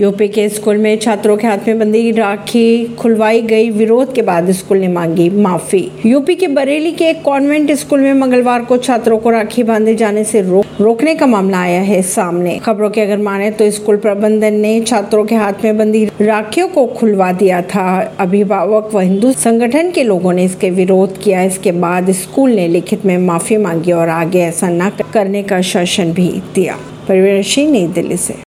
UP के school में छात्रों के हाथ में बंदी राखी खुलवाई गई। विरोध के बाद स्कूल ने मांगी माफ़ी। यूपी के बरेली के एक कॉन्वेंट स्कूल में मंगलवार को छात्रों को राखी बांधे जाने से रो, रोकने का मामला आया है सामने। खबरों के अगर माने तो स्कूल प्रबंधन ने छात्रों के हाथ में बंदी राखियों को खुलवा दिया था। अभिभावक व हिंदू संगठन के लोगों ने इसके विरोध किया। इसके बाद स्कूल ने लिखित में माफ़ी मांगी और आगे ऐसा न करने का शासन भी दिया। परिवेशी नई दिल्ली से।